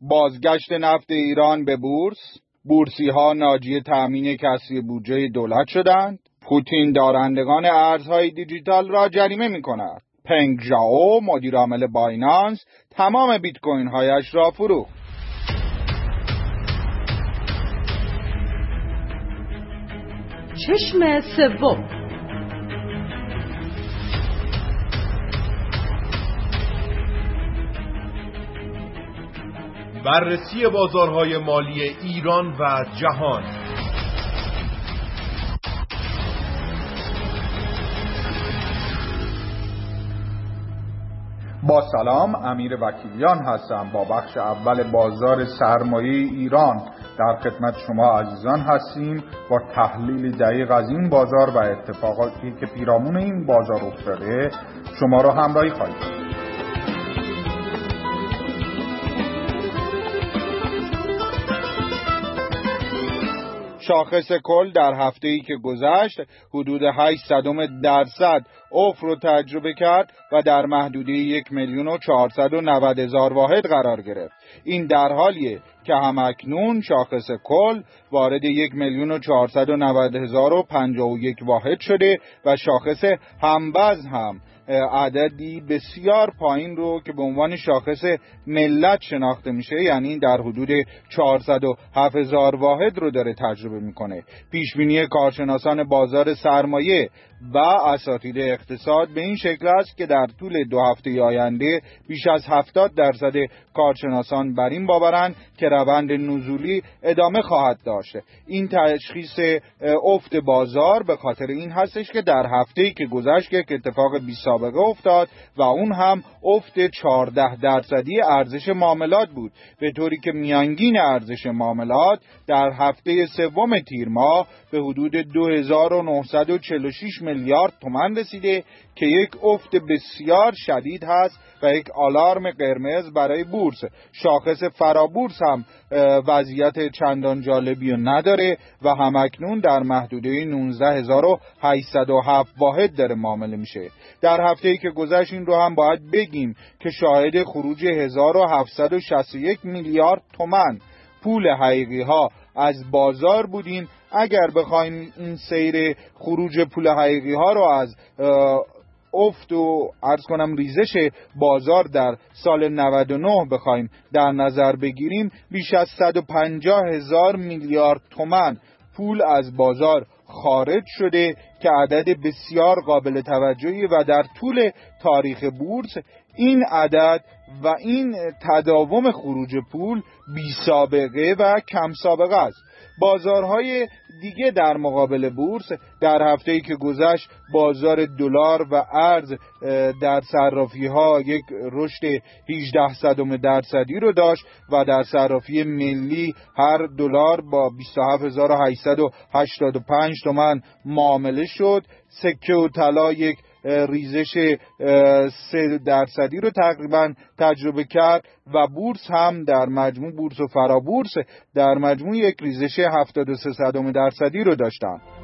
بازگشت نفت ایران به بورس. بورسی ها ناجی تأمین کسری بودجه دولت شدند. پوتین دارندگان ارزهای دیجیتال را جریمه می کند پنگ جاو مدیر عامل بایننس تمام بیت کوین هایش را فروخت. چشم سوم. بررسی بازارهای مالی ایران و جهان. با سلام امیر وکیلیان هستم. با بخش اول بازار سرمایه ایران در خدمت شما عزیزان هستیم. با تحلیل دقیق از این بازار و اتفاقاتی که پیرامون این بازار افتاده شما را همراهی خواهید شاخص کل در هفته ای که گذشت حدود 8 صدم درصد افت رو تجربه کرد و در محدوده یک میلیون و هزار واحد قرار گرفت. این در حالیه که همکنون شاخص کل وارد یک میلیون و هزار و یک واحد شده و شاخص همبز هم عددی بسیار پایین رو که به عنوان شاخص ملت شناخته میشه یعنی در حدود 407 هزار واحد رو داره تجربه می‌کنه. پیشبینی کارشناسان بازار سرمایه و اساتید اقتصاد به این شکل است که در طول دو هفته آینده بیش از 70 درصد کارشناسان بر این باورند که روند نزولی ادامه خواهد داشت. این تشخیص افت بازار به خاطر این هستش که در هفته که گذشت یک اتفاق بی سابقه افتاد و اون هم افت 14 درصدی ارزش معاملات بود. به طوری که میانگین ارزش معاملات در هفته سوم تیر ماه به حدود 2946 میلیارد تومان رسیده که یک افت بسیار شدید هست و یک آلارم قرمز برای بورس. شاخص فرابورس هم وضعیت چندان جالبی نداره و همکنون در محدوده 19807 واحد داره معامله میشه. در هفته ای که گذشت این رو هم باید بگیم که شاهد خروج 1761 میلیارد تومن پول حقیقی ها از بازار بودیم اگر بخوایم این سیر خروج پول حقیقی ها رو از افت و ارز کنم ریزش بازار در سال 99 بخوایم در نظر بگیریم بیش از 150 هزار میلیارد تومن پول از بازار خارج شده که عدد بسیار قابل توجهی و در طول تاریخ بورس این عدد و این تداوم خروج پول بی سابقه و کم سابقه است. بازارهای دیگه در مقابل بورس در هفته که گذشت بازار دلار و ارز در صرافی ها یک رشد 18 صدم درصدی رو داشت و در صرافی ملی هر دلار با 27885 تومن معامله شد. سکه و طلا یک ریزش سه درصدی رو تقریبا تجربه کرد و بورس هم در مجموع بورس و فرابورس در مجموع یک ریزش 73 درصدی رو داشتن.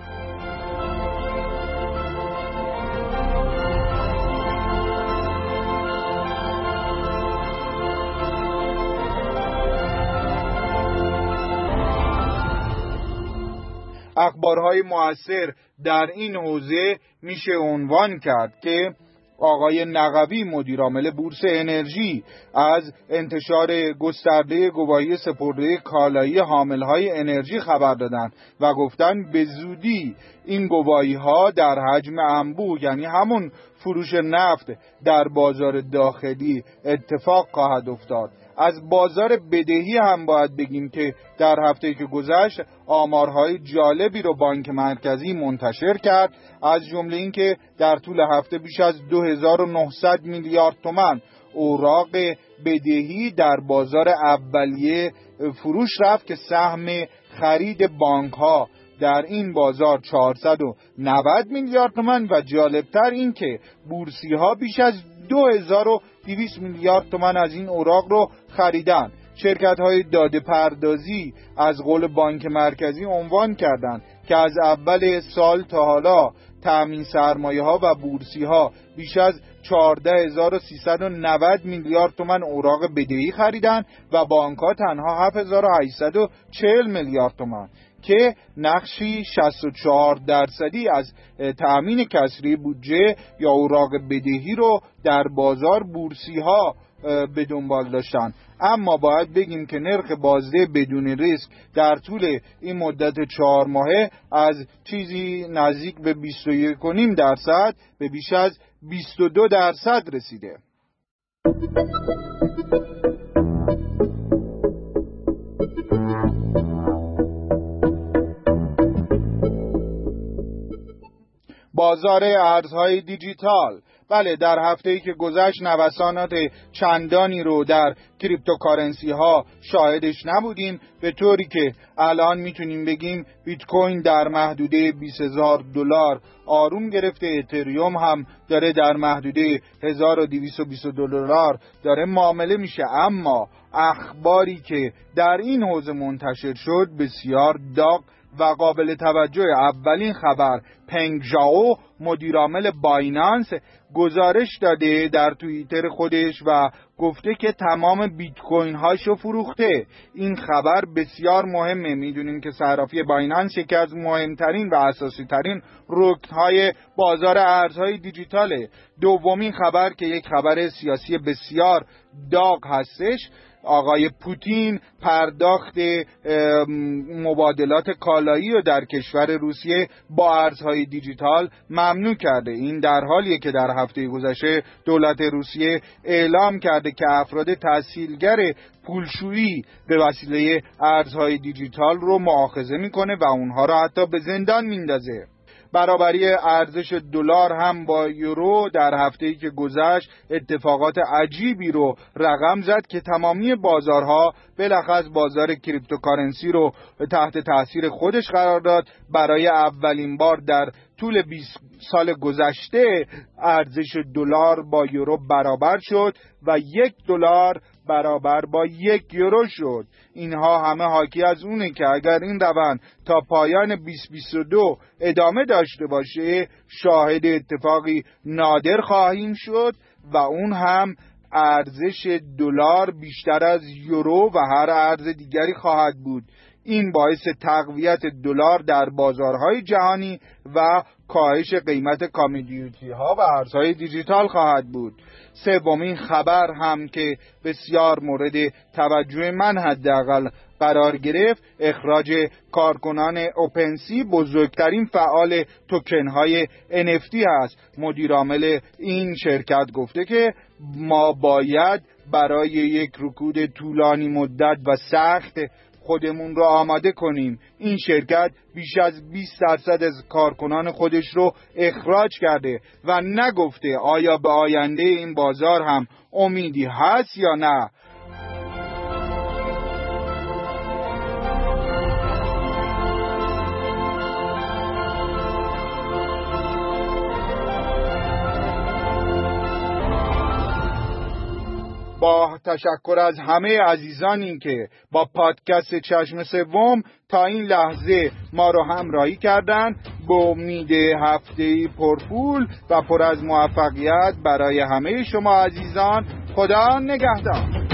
اخبارهای موثر در این حوزه میشه عنوان کرد که آقای نقوی مدیرعامل بورس انرژی از انتشار گسترده گواهی سپرده کالایی حاملهای انرژی خبر دادند و گفتند به زودی این گواهی ها در حجم انبوه یعنی همون فروش نفت در بازار داخلی اتفاق خواهد افتاد. از بازار بدهی هم باید بگیم که در هفته که گذشت آمارهای جالبی رو بانک مرکزی منتشر کرد از جمله اینکه در طول هفته بیش از 2900 میلیارد تومن اوراق بدهی در بازار اولیه فروش رفت که سهم خرید بانک ها در این بازار 490 میلیارد تومن و جالبتر این که بورسی ها بیش از 2200 میلیارد تومن از این اوراق رو خریدن. شرکت های داده پردازی از قول بانک مرکزی عنوان کردند که از اول سال تا حالا تأمین سرمایه ها و بورسی ها بیش از 14390 میلیارد تومن اوراق بدهی خریدن و بانک ها تنها 7840 میلیارد تومن که نقشی 64 درصدی از تأمین کسری بودجه یا اوراق بدهی رو در بازار بورسی ها به دنبال داشتن. اما باید بگیم که نرخ بازده بدون ریسک در طول این مدت چهار ماهه از چیزی نزدیک به 21.5 درصد به بیش از 22 درصد رسیده. بازار ارزهای دیجیتال. بله در هفته ای که گذشت نوسانات چندانی رو در cryptocurrency ها شاهدش نبودیم به طوری که الان می‌تونیم بگیم بیت کوین در محدوده 20000 دلار آروم گرفته اتریوم هم داره در محدوده 1222 دلار داره معامله میشه. اما اخباری که در این حوزه منتشر شد بسیار داغ و قابل توجه اولین خبر پنگ جاو مدیرعامل بایننس گزارش داده در توییتر خودش و گفته که تمام بیت کوین هاشو فروخته. این خبر بسیار مهمه. می‌دونیم که صرافی بایننس یکی از مهمترین و اساسی ترین رکن های بازار ارزهای دیجیتاله. دومین خبر که یک خبر سیاسی بسیار داغ هستش آقای پوتین پرداخت مبادلات کالایی رو در کشور روسیه با ارزهای دیجیتال ممنوع کرده. این در حالیه که در هفته گذشته دولت روسیه اعلام کرده که افراد تسهیلگر پولشویی به وسیله ارزهای دیجیتال رو معاخذه می‌کنه و اونها را حتی به زندان میندازه. برابری ارزش دلار هم با یورو در هفته که گذشت اتفاقات عجیبی رو رقم زد که تمامی بازارها بالاخص بازار cryptocurrency رو تحت تاثیر خودش قرار داد. برای اولین بار در طول 20 سال گذشته ارزش دلار با یورو برابر شد و یک دلار برابر با یک یورو شد. اینها همه حاکی از اونه که اگر این روند تا پایان 2022 ادامه داشته باشه شاهد اتفاقی نادر خواهیم شد و اون هم ارزش دلار بیشتر از یورو و هر ارز دیگری خواهد بود. این باعث تقویت دلار در بازارهای جهانی و کاهش قیمت کامیدیوتی ها و ارزهای دیجیتال خواهد بود. سومین خبر هم که بسیار مورد توجه من حداقل قرار گرفت اخراج کارکنان اوپنسی بزرگترین فعال توکن های NFT هست. مدیرعامل این شرکت گفته که ما باید برای یک رکود طولانی مدت و سخت خودمون رو آماده کنیم. این شرکت بیش از 20 درصد از کارکنان خودش رو اخراج کرده و نگفته آیا به آینده این بازار هم امیدی هست یا نه. با تشکر از همه عزیزانی که با پادکست چشم سوم تا این لحظه ما رو همراهی کردن. به امید هفته پرپول و پر از موفقیت برای همه شما عزیزان خدا نگهدار.